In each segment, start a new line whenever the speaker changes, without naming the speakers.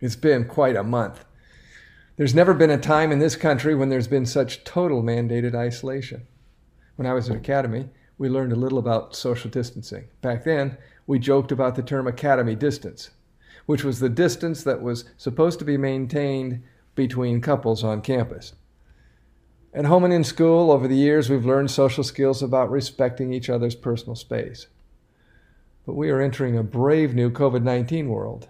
It's been quite a month. There's never been a time in this country when there's been such total mandated isolation. When I was at Academy, we learned a little about social distancing. Back then, we joked about the term Academy distance, which was the distance that was supposed to be maintained between couples on campus. At home and in school, over the years, we've learned social skills about respecting each other's personal space. But we are entering a brave new COVID 19 world.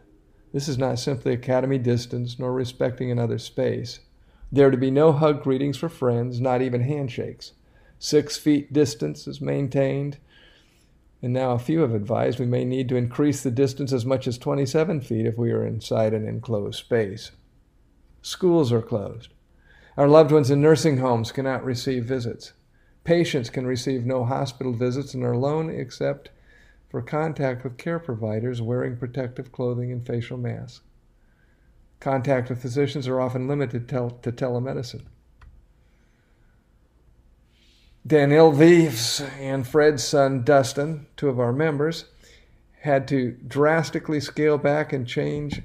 This is not simply academy distance nor respecting another's space. There are to be no hug greetings for friends, not even handshakes. Six feet distance is maintained. And now a few have advised we may need to increase the distance as much as 27 feet if we are inside an enclosed space. Schools are closed. Our loved ones in nursing homes cannot receive visits. Patients can receive no hospital visits and are alone except for contact with care providers wearing protective clothing and facial masks. Contact with physicians are often limited tel- to telemedicine. Danielle Vives and Fred's son Dustin, two of our members, had to drastically scale back and change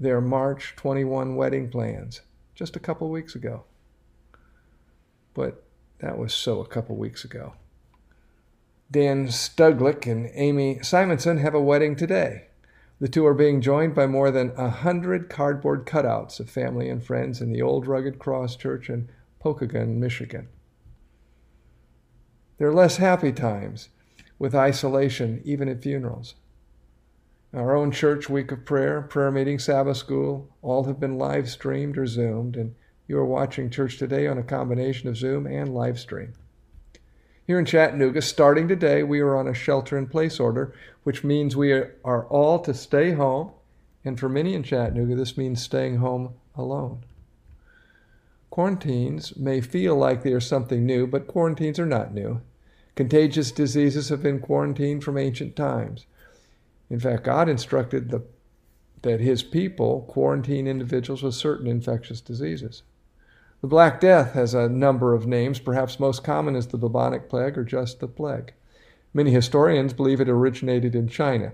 their March 21 wedding plans just a couple weeks ago. But that was so a couple weeks ago. Dan Stuglick and Amy Simonson have a wedding today. The two are being joined by more than a hundred cardboard cutouts of family and friends in the old Rugged Cross Church in Pokagon, Michigan. There are less happy times with isolation, even at funerals. Our own church week of prayer, prayer meeting, Sabbath school, all have been live streamed or Zoomed, and you are watching church today on a combination of Zoom and live stream. Here in Chattanooga, starting today, we are on a shelter in place order, which means we are all to stay home. And for many in Chattanooga, this means staying home alone. Quarantines may feel like they are something new, but quarantines are not new. Contagious diseases have been quarantined from ancient times. In fact, God instructed the, that his people quarantine individuals with certain infectious diseases. The Black Death has a number of names. Perhaps most common is the bubonic plague or just the plague. Many historians believe it originated in China.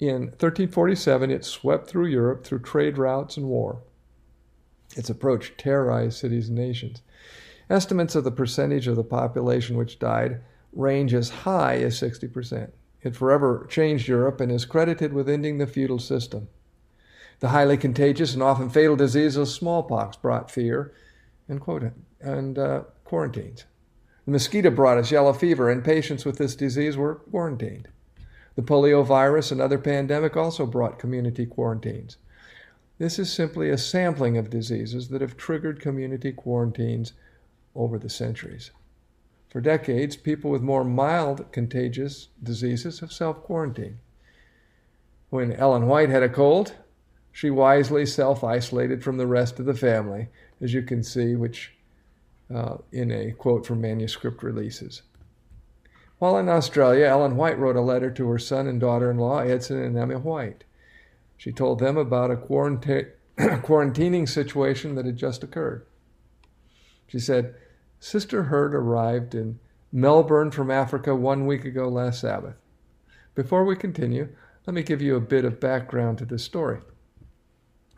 In 1347, it swept through Europe through trade routes and war. Its approach terrorized cities and nations. Estimates of the percentage of the population which died range as high as 60%. It forever changed Europe and is credited with ending the feudal system. The highly contagious and often fatal disease of smallpox brought fear and, and uh, quarantines. The mosquito brought us yellow fever, and patients with this disease were quarantined. The polio virus and other pandemic also brought community quarantines. This is simply a sampling of diseases that have triggered community quarantines over the centuries. For decades, people with more mild contagious diseases have self quarantined. When Ellen White had a cold, she wisely self isolated from the rest of the family, as you can see, which uh, in a quote from manuscript releases. While in Australia, Ellen White wrote a letter to her son and daughter in law, Edson and Emma White. She told them about a quarantining situation that had just occurred. She said, Sister Hurd arrived in Melbourne from Africa one week ago last Sabbath. Before we continue, let me give you a bit of background to this story.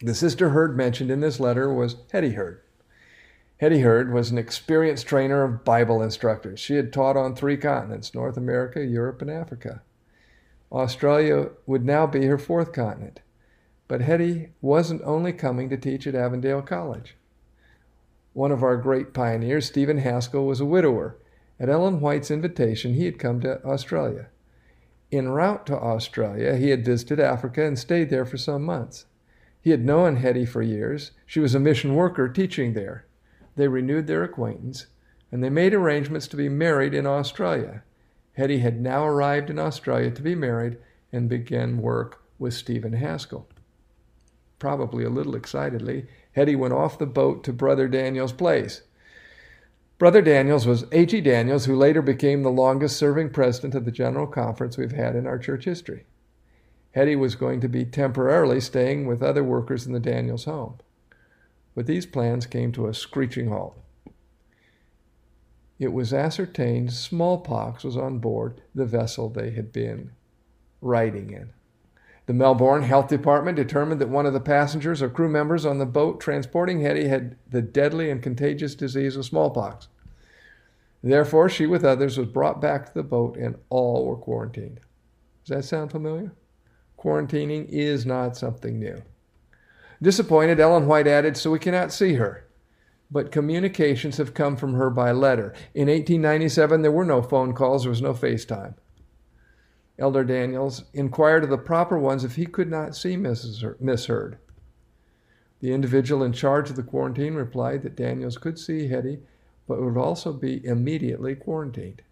The sister Hurd mentioned in this letter was Hetty Hurd. Hetty Hurd was an experienced trainer of Bible instructors. She had taught on three continents North America, Europe, and Africa. Australia would now be her fourth continent. But Hetty wasn't only coming to teach at Avondale College. One of our great pioneers, Stephen Haskell, was a widower. At Ellen White's invitation, he had come to Australia. En route to Australia, he had visited Africa and stayed there for some months. He had known Hetty for years. She was a mission worker teaching there. They renewed their acquaintance, and they made arrangements to be married in Australia. Hetty had now arrived in Australia to be married and began work with Stephen Haskell. Probably a little excitedly, Hetty went off the boat to Brother Daniel's place. Brother Daniells was A.G. Daniells, who later became the longest serving president of the General Conference we've had in our church history. Hetty was going to be temporarily staying with other workers in the Daniells home. But these plans came to a screeching halt. It was ascertained smallpox was on board the vessel they had been riding in. The Melbourne Health Department determined that one of the passengers or crew members on the boat transporting Hetty had the deadly and contagious disease of smallpox. Therefore, she with others was brought back to the boat and all were quarantined. Does that sound familiar? Quarantining is not something new. Disappointed, Ellen White added, So we cannot see her. But communications have come from her by letter. In 1897, there were no phone calls, there was no FaceTime. Elder Daniells inquired of the proper ones if he could not see Mrs. Miss Hurd. The individual in charge of the quarantine replied that Daniells could see Hetty, but would also be immediately quarantined.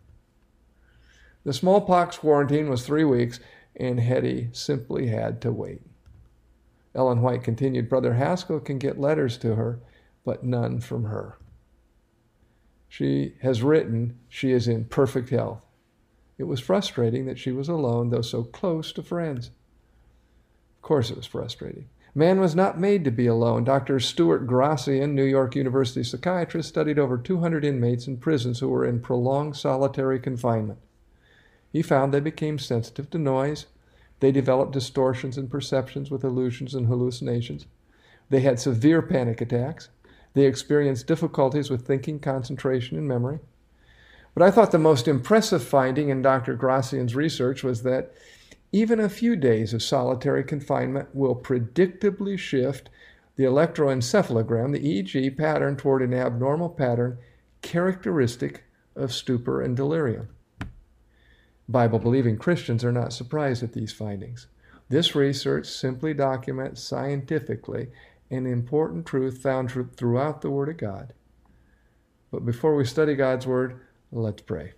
The smallpox quarantine was three weeks, and Hetty simply had to wait. Ellen White continued, Brother Haskell can get letters to her, but none from her. She has written she is in perfect health. It was frustrating that she was alone, though so close to friends. Of course, it was frustrating. Man was not made to be alone. Dr. Stuart Grassian, New York University psychiatrist, studied over 200 inmates in prisons who were in prolonged solitary confinement. He found they became sensitive to noise. They developed distortions in perceptions with illusions and hallucinations. They had severe panic attacks. They experienced difficulties with thinking, concentration, and memory. But I thought the most impressive finding in Dr. Grassian's research was that even a few days of solitary confinement will predictably shift the electroencephalogram, the EEG pattern, toward an abnormal pattern characteristic of stupor and delirium. Bible believing Christians are not surprised at these findings. This research simply documents scientifically an important truth found throughout the Word of God. But before we study God's Word, let's pray.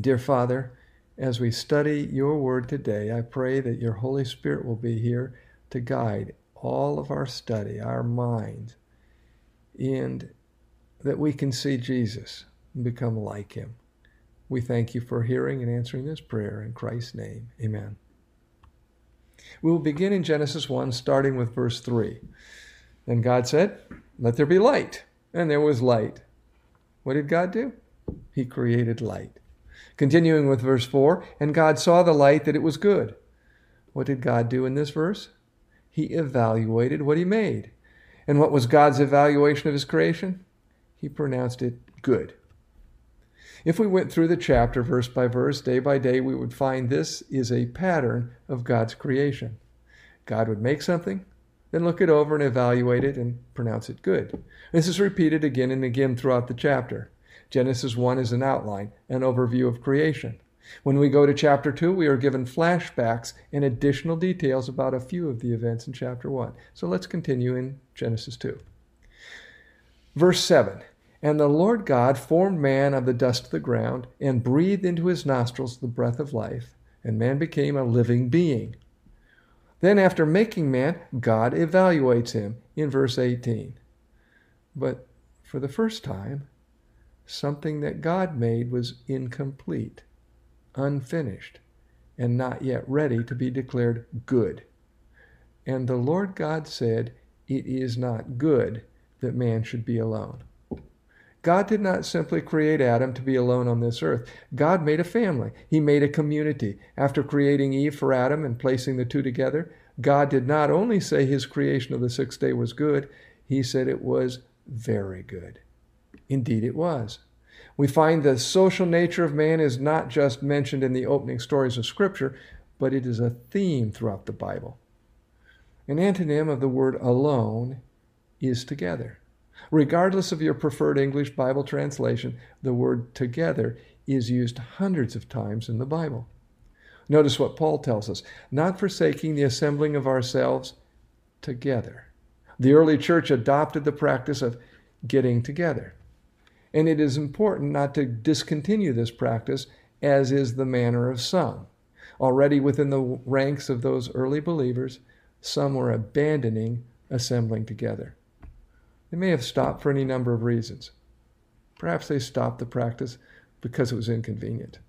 Dear Father, as we study your Word today, I pray that your Holy Spirit will be here to guide all of our study, our minds, and that we can see Jesus and become like him. We thank you for hearing and answering this prayer in Christ's name. Amen. We will begin in Genesis 1, starting with verse 3. And God said, Let there be light. And there was light. What did God do? He created light. Continuing with verse 4, and God saw the light that it was good. What did God do in this verse? He evaluated what he made. And what was God's evaluation of his creation? He pronounced it good. If we went through the chapter verse by verse, day by day, we would find this is a pattern of God's creation. God would make something, then look it over and evaluate it and pronounce it good. This is repeated again and again throughout the chapter. Genesis 1 is an outline, an overview of creation. When we go to chapter 2, we are given flashbacks and additional details about a few of the events in chapter 1. So let's continue in Genesis 2. Verse 7 and the Lord God formed man of the dust of the ground and breathed into his nostrils the breath of life, and man became a living being. Then, after making man, God evaluates him in verse 18. But for the first time, something that God made was incomplete, unfinished, and not yet ready to be declared good. And the Lord God said, It is not good that man should be alone. God did not simply create Adam to be alone on this earth. God made a family. He made a community. After creating Eve for Adam and placing the two together, God did not only say his creation of the sixth day was good, he said it was very good. Indeed, it was. We find the social nature of man is not just mentioned in the opening stories of Scripture, but it is a theme throughout the Bible. An antonym of the word alone is together. Regardless of your preferred English Bible translation, the word together is used hundreds of times in the Bible. Notice what Paul tells us not forsaking the assembling of ourselves together. The early church adopted the practice of getting together. And it is important not to discontinue this practice, as is the manner of some. Already within the ranks of those early believers, some were abandoning assembling together. They may have stopped for any number of reasons. Perhaps they stopped the practice because it was inconvenient.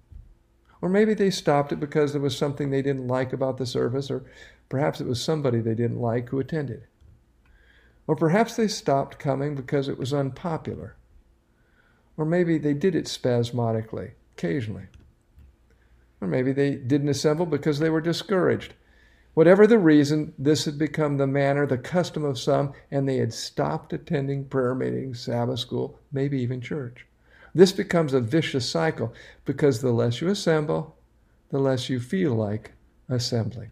Or maybe they stopped it because there was something they didn't like about the service, or perhaps it was somebody they didn't like who attended. Or perhaps they stopped coming because it was unpopular. Or maybe they did it spasmodically, occasionally. Or maybe they didn't assemble because they were discouraged. Whatever the reason, this had become the manner, the custom of some, and they had stopped attending prayer meetings, Sabbath school, maybe even church. This becomes a vicious cycle because the less you assemble, the less you feel like assembling.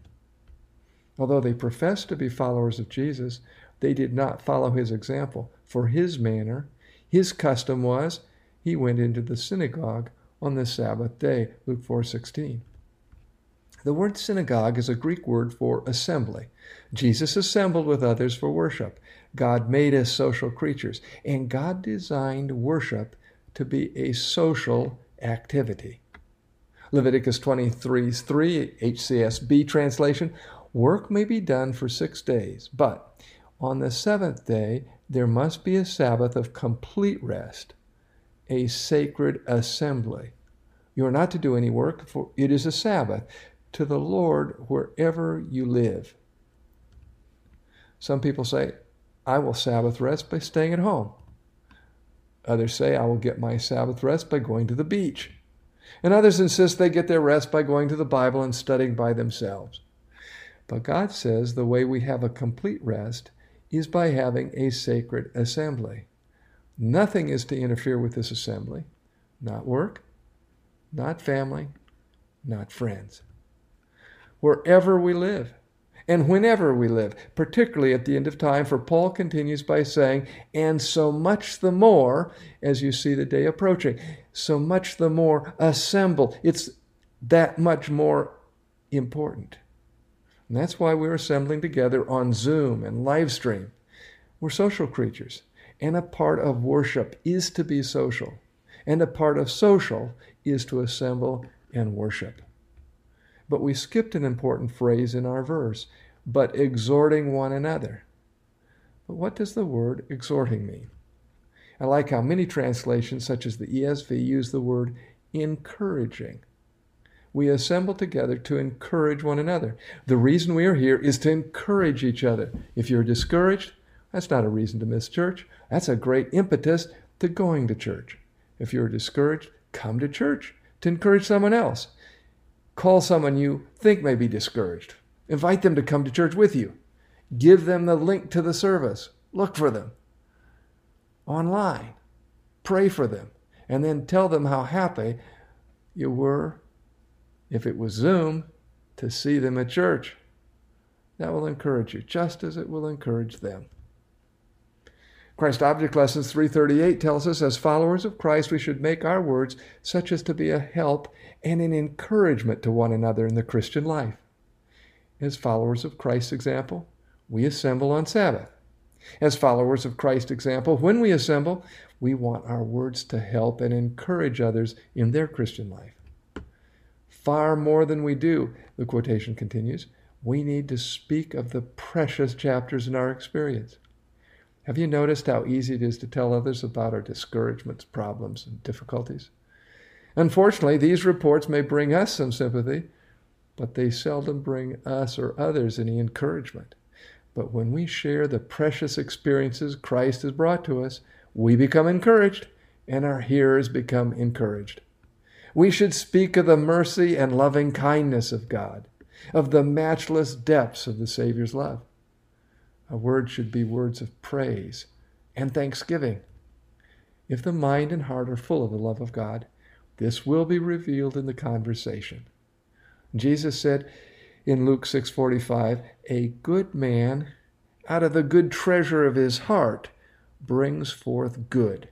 Although they professed to be followers of Jesus, they did not follow his example. For his manner, his custom was he went into the synagogue on the Sabbath day, Luke 4:16. The word synagogue is a Greek word for assembly. Jesus assembled with others for worship. God made us social creatures, and God designed worship to be a social activity. Leviticus 23 3, HCSB translation Work may be done for six days, but on the seventh day there must be a Sabbath of complete rest, a sacred assembly. You are not to do any work, for it is a Sabbath to the Lord wherever you live. Some people say, I will Sabbath rest by staying at home. Others say, I will get my Sabbath rest by going to the beach. And others insist they get their rest by going to the Bible and studying by themselves. But God says the way we have a complete rest is by having a sacred assembly. Nothing is to interfere with this assembly not work, not family, not friends wherever we live and whenever we live, particularly at the end of time. For Paul continues by saying, and so much the more as you see the day approaching, so much the more assemble. It's that much more important. And that's why we're assembling together on Zoom and live stream. We're social creatures, and a part of worship is to be social, and a part of social is to assemble and worship. But we skipped an important phrase in our verse, but exhorting one another. But what does the word exhorting mean? I like how many translations, such as the ESV, use the word encouraging. We assemble together to encourage one another. The reason we are here is to encourage each other. If you're discouraged, that's not a reason to miss church. That's a great impetus to going to church. If you're discouraged, come to church to encourage someone else. Call someone you think may be discouraged. Invite them to come to church with you. Give them the link to the service. Look for them online. Pray for them. And then tell them how happy you were, if it was Zoom, to see them at church. That will encourage you, just as it will encourage them. Christ Object Lessons 338 tells us as followers of Christ we should make our words such as to be a help and an encouragement to one another in the Christian life. As followers of Christ's example, we assemble on Sabbath. As followers of Christ's example, when we assemble, we want our words to help and encourage others in their Christian life. Far more than we do, the quotation continues, we need to speak of the precious chapters in our experience. Have you noticed how easy it is to tell others about our discouragements, problems, and difficulties? Unfortunately, these reports may bring us some sympathy, but they seldom bring us or others any encouragement. But when we share the precious experiences Christ has brought to us, we become encouraged and our hearers become encouraged. We should speak of the mercy and loving kindness of God, of the matchless depths of the Savior's love. Our words should be words of praise and thanksgiving. If the mind and heart are full of the love of God, this will be revealed in the conversation. Jesus said in Luke 6:45, "A good man out of the good treasure of his heart brings forth good."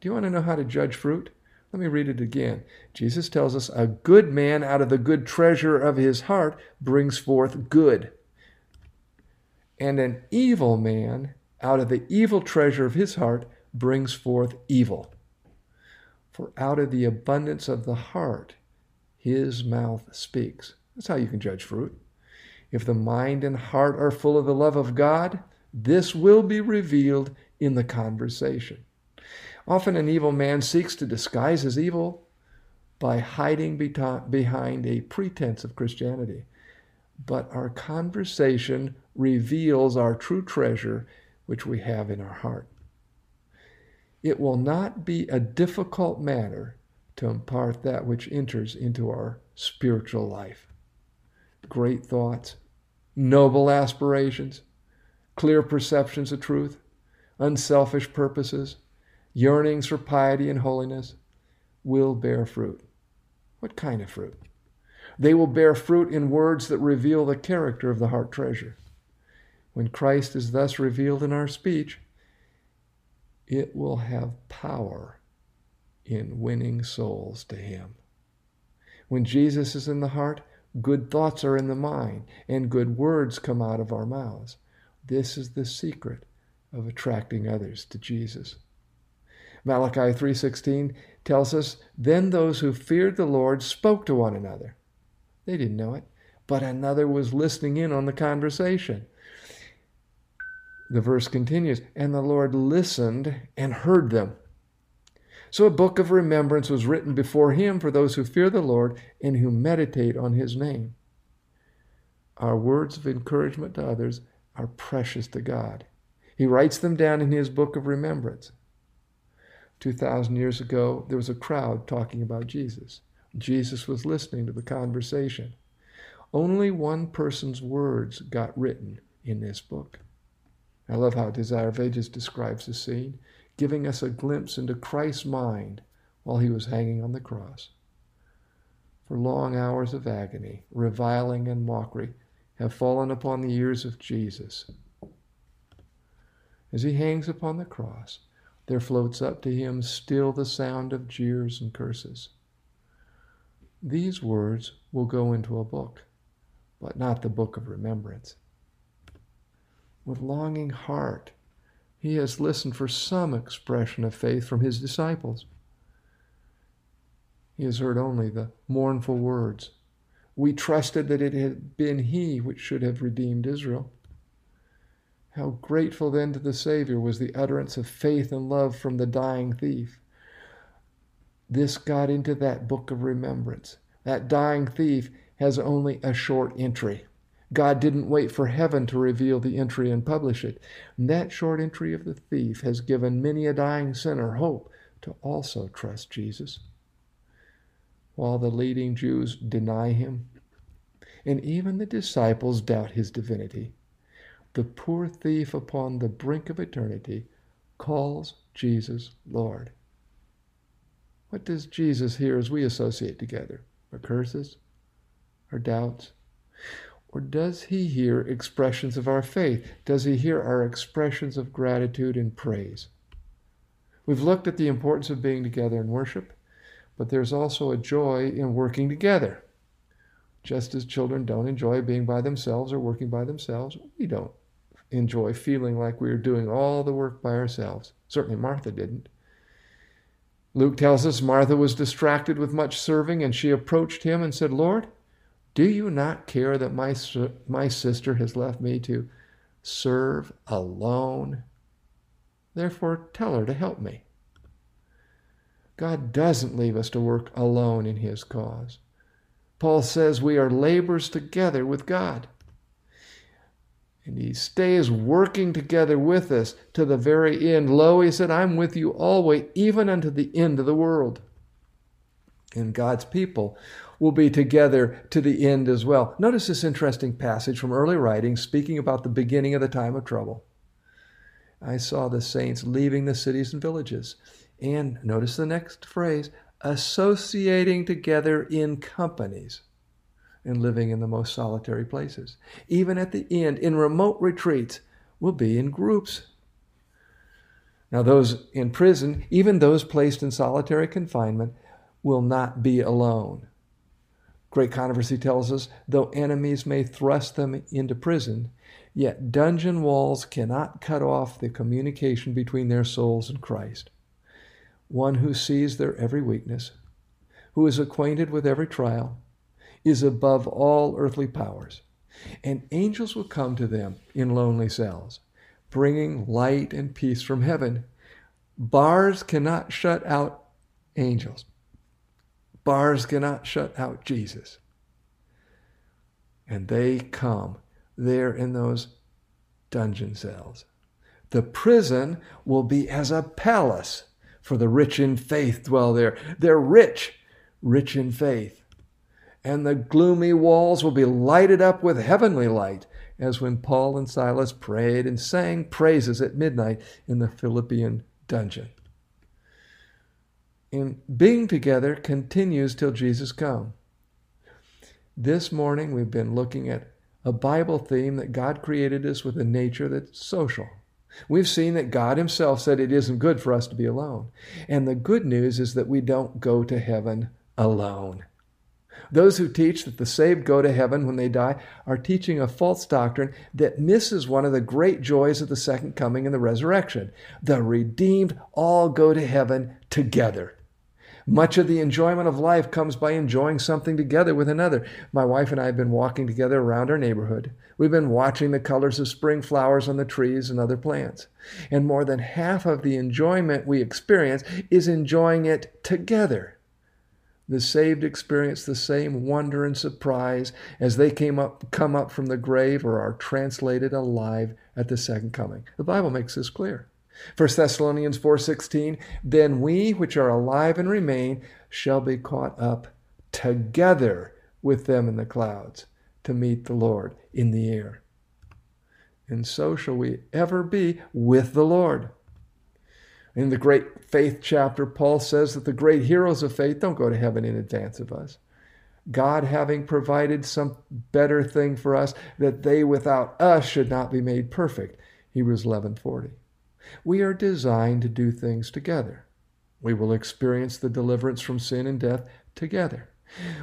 Do you want to know how to judge fruit? Let me read it again. Jesus tells us a good man out of the good treasure of his heart brings forth good and an evil man out of the evil treasure of his heart brings forth evil. For out of the abundance of the heart, his mouth speaks. That's how you can judge fruit. If the mind and heart are full of the love of God, this will be revealed in the conversation. Often an evil man seeks to disguise his evil by hiding behind a pretense of Christianity. But our conversation reveals our true treasure which we have in our heart. It will not be a difficult matter to impart that which enters into our spiritual life. Great thoughts, noble aspirations, clear perceptions of truth, unselfish purposes, yearnings for piety and holiness, will bear fruit. What kind of fruit? They will bear fruit in words that reveal the character of the heart treasure. When Christ is thus revealed in our speech, it will have power in winning souls to Him. When Jesus is in the heart, good thoughts are in the mind, and good words come out of our mouths. This is the secret of attracting others to Jesus. Malachi 3:16 tells us, "Then those who feared the Lord spoke to one another." They didn't know it, but another was listening in on the conversation. The verse continues, "And the Lord listened and heard them." So a book of remembrance was written before him for those who fear the Lord and who meditate on his name. Our words of encouragement to others are precious to God. He writes them down in his book of remembrance. 2,000 years ago, there was a crowd talking about Jesus. Jesus was listening to the conversation. Only one person's words got written in this book. I love how Desire of Ages describes the scene, giving us a glimpse into Christ's mind while he was hanging on the cross. For long hours of agony, reviling, and mockery have fallen upon the ears of Jesus. As he hangs upon the cross, there floats up to him still the sound of jeers and curses. These words will go into a book, but not the book of remembrance. With longing heart, he has listened for some expression of faith from his disciples. He has heard only the mournful words. We trusted that it had been he which should have redeemed Israel. How grateful then to the Savior was the utterance of faith and love from the dying thief. This got into that book of remembrance. That dying thief has only a short entry. God didn't wait for heaven to reveal the entry and publish it. And that short entry of the thief has given many a dying sinner hope to also trust Jesus. While the leading Jews deny him, and even the disciples doubt his divinity, the poor thief upon the brink of eternity calls Jesus Lord. What does Jesus hear as we associate together? Our curses? Our doubts? Or does he hear expressions of our faith? Does he hear our expressions of gratitude and praise? We've looked at the importance of being together in worship, but there's also a joy in working together. Just as children don't enjoy being by themselves or working by themselves, we don't enjoy feeling like we are doing all the work by ourselves. Certainly Martha didn't. Luke tells us Martha was distracted with much serving, and she approached him and said, Lord, do you not care that my, my sister has left me to serve alone? Therefore, tell her to help me. God doesn't leave us to work alone in His cause. Paul says we are laborers together with God. And he stays working together with us to the very end. Lo, he said, I'm with you always, even unto the end of the world. And God's people will be together to the end as well. Notice this interesting passage from early writings speaking about the beginning of the time of trouble. I saw the saints leaving the cities and villages. And notice the next phrase associating together in companies and living in the most solitary places. Even at the end, in remote retreats, will be in groups. Now, those in prison, even those placed in solitary confinement, will not be alone. Great Controversy tells us though enemies may thrust them into prison, yet dungeon walls cannot cut off the communication between their souls and Christ. One who sees their every weakness, who is acquainted with every trial, is above all earthly powers. And angels will come to them in lonely cells, bringing light and peace from heaven. Bars cannot shut out angels. Bars cannot shut out Jesus. And they come there in those dungeon cells. The prison will be as a palace, for the rich in faith dwell there. They're rich, rich in faith and the gloomy walls will be lighted up with heavenly light, as when Paul and Silas prayed and sang praises at midnight in the Philippian dungeon. And being together continues till Jesus come. This morning we've been looking at a Bible theme that God created us with a nature that's social. We've seen that God Himself said it isn't good for us to be alone. And the good news is that we don't go to heaven alone. Those who teach that the saved go to heaven when they die are teaching a false doctrine that misses one of the great joys of the second coming and the resurrection. The redeemed all go to heaven together. Much of the enjoyment of life comes by enjoying something together with another. My wife and I have been walking together around our neighborhood. We've been watching the colors of spring flowers on the trees and other plants. And more than half of the enjoyment we experience is enjoying it together. The saved experience the same wonder and surprise as they came up, come up from the grave or are translated alive at the second coming. The Bible makes this clear. 1 Thessalonians 4:16 Then we which are alive and remain shall be caught up together with them in the clouds to meet the Lord in the air. And so shall we ever be with the Lord. In the great faith chapter, Paul says that the great heroes of faith don't go to heaven in advance of us. God having provided some better thing for us, that they without us should not be made perfect. Hebrews 11:40. We are designed to do things together. We will experience the deliverance from sin and death together.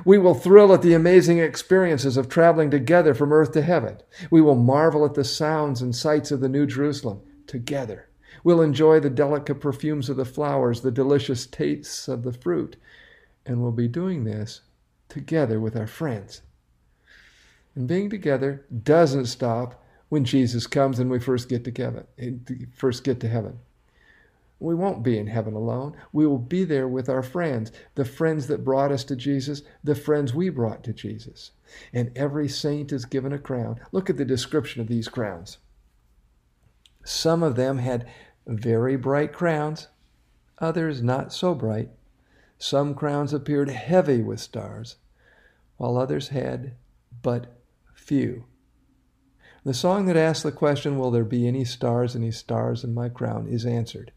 We will thrill at the amazing experiences of traveling together from earth to heaven. We will marvel at the sounds and sights of the New Jerusalem together. We'll enjoy the delicate perfumes of the flowers, the delicious tastes of the fruit, and we'll be doing this together with our friends. And being together doesn't stop when Jesus comes and we first get to heaven. First get to heaven. We won't be in heaven alone. We will be there with our friends, the friends that brought us to Jesus, the friends we brought to Jesus. And every saint is given a crown. Look at the description of these crowns. Some of them had very bright crowns, others not so bright. Some crowns appeared heavy with stars, while others had but few. The song that asks the question, Will there be any stars, any stars in my crown, is answered.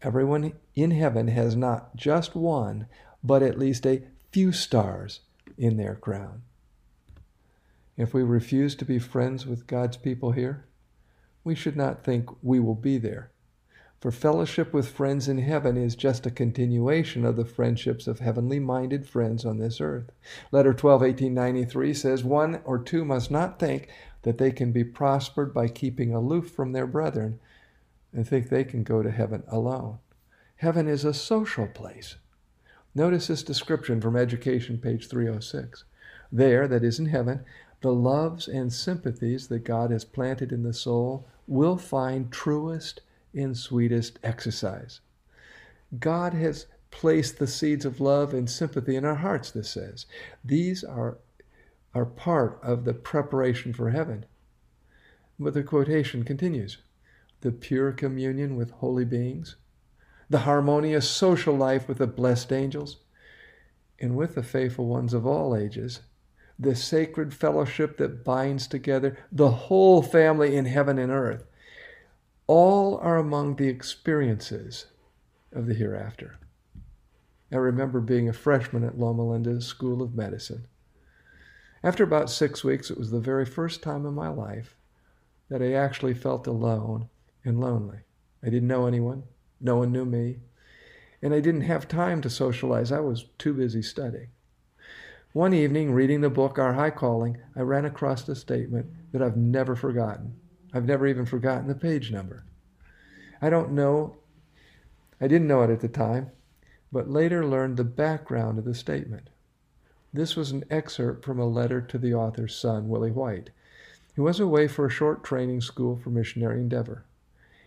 Everyone in heaven has not just one, but at least a few stars in their crown. If we refuse to be friends with God's people here, we should not think we will be there. For fellowship with friends in heaven is just a continuation of the friendships of heavenly minded friends on this earth. Letter 12, 1893 says, One or two must not think that they can be prospered by keeping aloof from their brethren and think they can go to heaven alone. Heaven is a social place. Notice this description from Education, page 306. There, that is in heaven, the loves and sympathies that God has planted in the soul will find truest and sweetest exercise. God has placed the seeds of love and sympathy in our hearts, this says. These are are part of the preparation for heaven. But the quotation continues the pure communion with holy beings, the harmonious social life with the blessed angels, and with the faithful ones of all ages, the sacred fellowship that binds together the whole family in heaven and earth. All are among the experiences of the hereafter. I remember being a freshman at Loma Linda School of Medicine. After about six weeks, it was the very first time in my life that I actually felt alone and lonely. I didn't know anyone, no one knew me, and I didn't have time to socialize. I was too busy studying. One evening, reading the book Our High Calling, I ran across a statement that I've never forgotten. I've never even forgotten the page number. I don't know, I didn't know it at the time, but later learned the background of the statement. This was an excerpt from a letter to the author's son, Willie White. He was away for a short training school for missionary endeavor.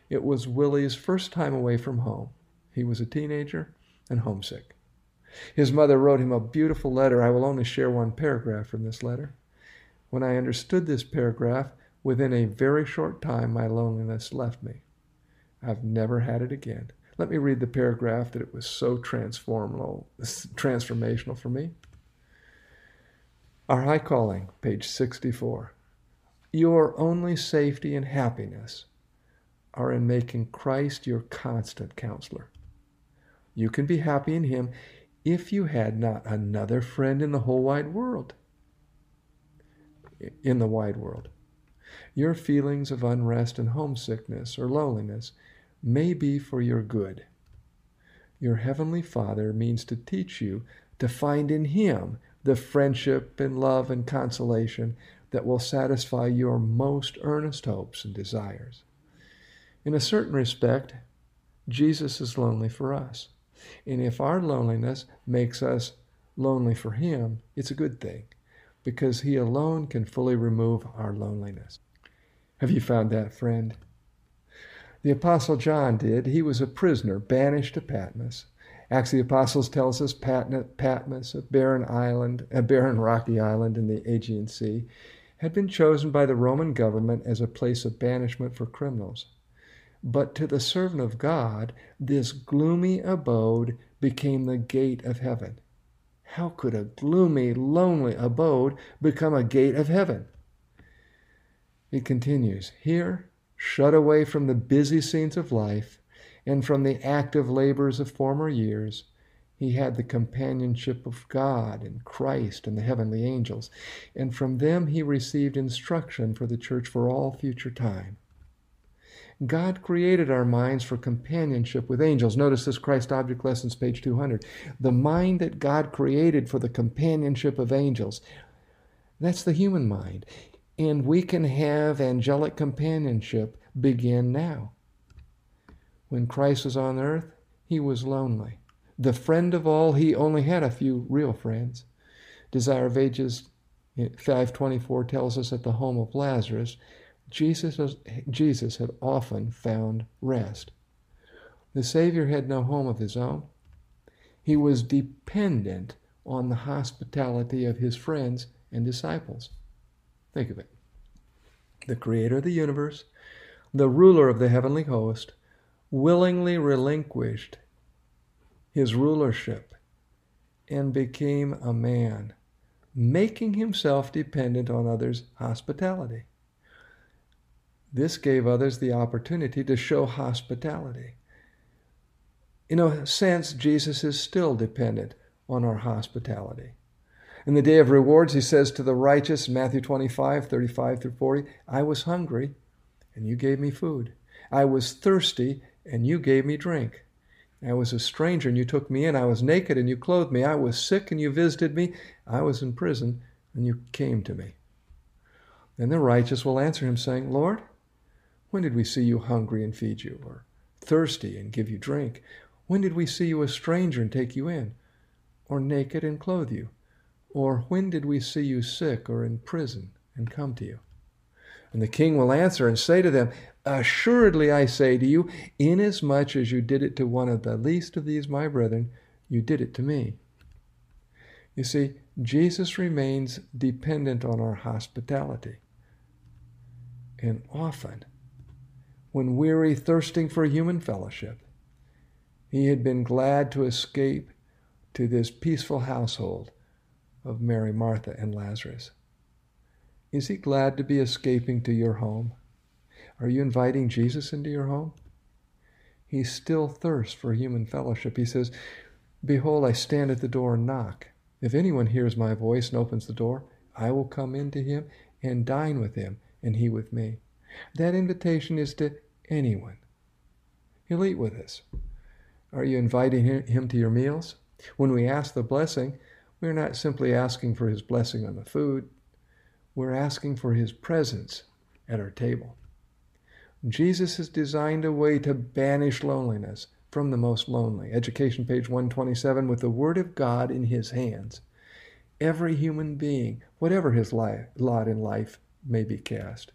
It was Willie's first time away from home. He was a teenager and homesick. His mother wrote him a beautiful letter. I will only share one paragraph from this letter. When I understood this paragraph, within a very short time my loneliness left me. I've never had it again. Let me read the paragraph that it was so transformational, transformational for me. Our High Calling, page 64. Your only safety and happiness are in making Christ your constant counselor. You can be happy in Him if you had not another friend in the whole wide world. In the wide world. Your feelings of unrest and homesickness or loneliness may be for your good. Your Heavenly Father means to teach you to find in Him the friendship and love and consolation that will satisfy your most earnest hopes and desires. In a certain respect, Jesus is lonely for us. And if our loneliness makes us lonely for Him, it's a good thing because He alone can fully remove our loneliness. Have you found that, friend? The Apostle John did. He was a prisoner, banished to Patmos. Acts of the Apostles tells us Patmos, a barren island, a barren rocky island in the Aegean Sea, had been chosen by the Roman government as a place of banishment for criminals. But to the servant of God, this gloomy abode became the gate of heaven. How could a gloomy, lonely abode become a gate of heaven? He continues Here, shut away from the busy scenes of life and from the active labors of former years, he had the companionship of God and Christ and the heavenly angels, and from them he received instruction for the church for all future time. God created our minds for companionship with angels. Notice this Christ Object Lessons, page 200. The mind that God created for the companionship of angels. That's the human mind. And we can have angelic companionship begin now. When Christ was on earth, he was lonely. The friend of all, he only had a few real friends. Desire of Ages 524 tells us at the home of Lazarus, Jesus, was, Jesus had often found rest. The Savior had no home of his own. He was dependent on the hospitality of his friends and disciples. Think of it. The creator of the universe, the ruler of the heavenly host, willingly relinquished his rulership and became a man, making himself dependent on others' hospitality. This gave others the opportunity to show hospitality. In a sense, Jesus is still dependent on our hospitality. In the day of rewards, he says to the righteous, Matthew 25, 35 through 40, I was hungry, and you gave me food. I was thirsty, and you gave me drink. I was a stranger, and you took me in. I was naked, and you clothed me. I was sick, and you visited me. I was in prison, and you came to me. Then the righteous will answer him, saying, Lord, when did we see you hungry and feed you, or thirsty and give you drink? When did we see you a stranger and take you in, or naked and clothe you? Or when did we see you sick or in prison and come to you? And the king will answer and say to them, Assuredly I say to you, inasmuch as you did it to one of the least of these my brethren, you did it to me. You see, Jesus remains dependent on our hospitality. And often, when weary, thirsting for human fellowship, he had been glad to escape to this peaceful household of Mary, Martha, and Lazarus. Is he glad to be escaping to your home? Are you inviting Jesus into your home? He still thirsts for human fellowship. He says, Behold, I stand at the door and knock. If anyone hears my voice and opens the door, I will come into him and dine with him, and he with me. That invitation is to anyone. He'll eat with us. Are you inviting him to your meals? When we ask the blessing, we're not simply asking for his blessing on the food, we're asking for his presence at our table. Jesus has designed a way to banish loneliness from the most lonely. Education page 127 with the Word of God in his hands. Every human being, whatever his life, lot in life may be cast,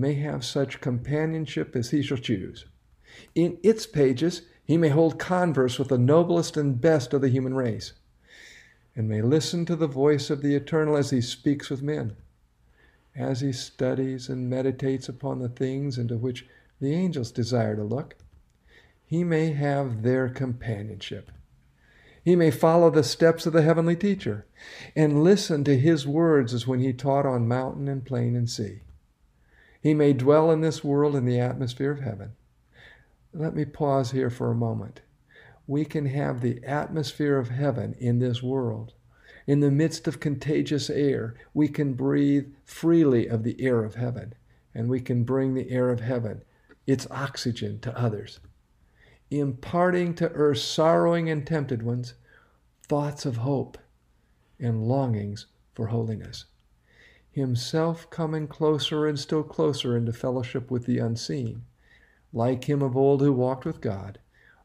may have such companionship as he shall choose. In its pages, he may hold converse with the noblest and best of the human race, and may listen to the voice of the Eternal as he speaks with men, as he studies and meditates upon the things into which the angels desire to look. He may have their companionship. He may follow the steps of the heavenly teacher and listen to his words as when he taught on mountain and plain and sea. He may dwell in this world in the atmosphere of heaven. Let me pause here for a moment. We can have the atmosphere of heaven in this world. In the midst of contagious air, we can breathe freely of the air of heaven, and we can bring the air of heaven, its oxygen, to others, imparting to earth's sorrowing and tempted ones thoughts of hope and longings for holiness. Himself coming closer and still closer into fellowship with the unseen, like him of old who walked with God,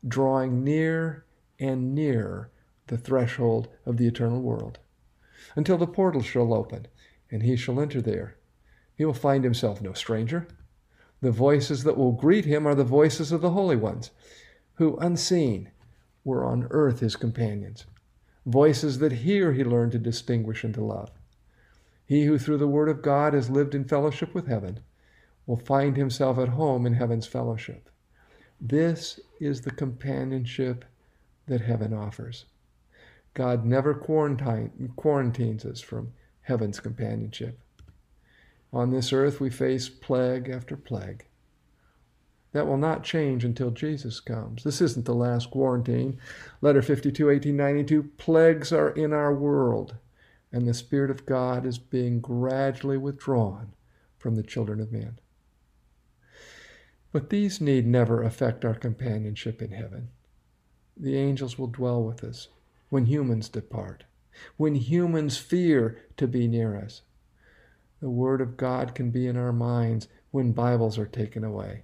drawing near and nearer the threshold of the eternal world, until the portal shall open and he shall enter there. He will find himself no stranger. The voices that will greet him are the voices of the holy ones, who, unseen, were on earth his companions. Voices that here he learned to distinguish and to love. He who through the Word of God has lived in fellowship with heaven will find himself at home in heaven's fellowship. This is the companionship that heaven offers. God never quarantine, quarantines us from heaven's companionship. On this earth, we face plague after plague. That will not change until Jesus comes. This isn't the last quarantine. Letter 52, 1892 plagues are in our world, and the Spirit of God is being gradually withdrawn from the children of men. But these need never affect our companionship in heaven. The angels will dwell with us when humans depart, when humans fear to be near us. The Word of God can be in our minds when Bibles are taken away.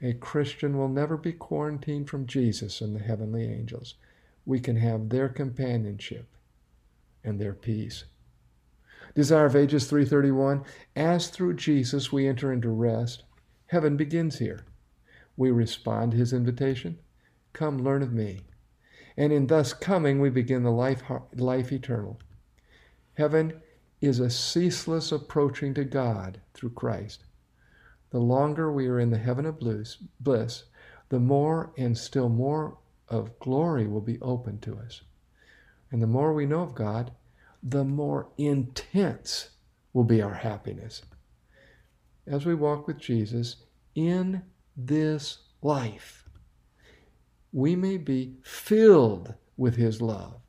A Christian will never be quarantined from Jesus and the heavenly angels. We can have their companionship and their peace. Desire of Ages 331 As through Jesus we enter into rest, heaven begins here. We respond to his invitation Come, learn of me. And in thus coming, we begin the life, life eternal. Heaven is a ceaseless approaching to God through Christ. The longer we are in the heaven of bliss, the more and still more of glory will be open to us. And the more we know of God, the more intense will be our happiness. As we walk with Jesus in this life, we may be filled with His love,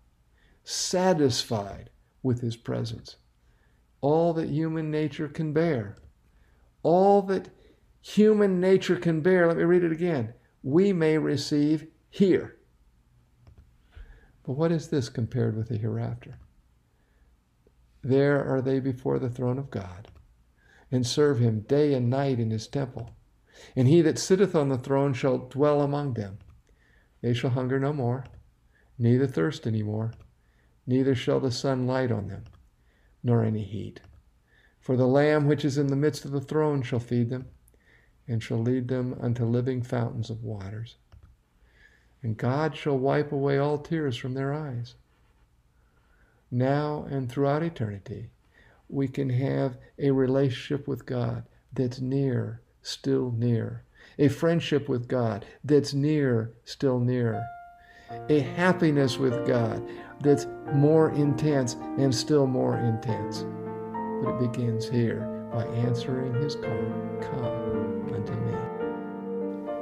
satisfied with His presence. All that human nature can bear, all that human nature can bear, let me read it again, we may receive here. But what is this compared with the hereafter? There are they before the throne of God, and serve him day and night in his temple. And he that sitteth on the throne shall dwell among them. They shall hunger no more, neither thirst any more, neither shall the sun light on them, nor any heat. For the Lamb which is in the midst of the throne shall feed them, and shall lead them unto living fountains of waters. And God shall wipe away all tears from their eyes. Now and throughout eternity, we can have a relationship with God that's near, still near a friendship with God that's near, still near, a happiness with God that's more intense and still more intense. But it begins here by answering his call Come unto me.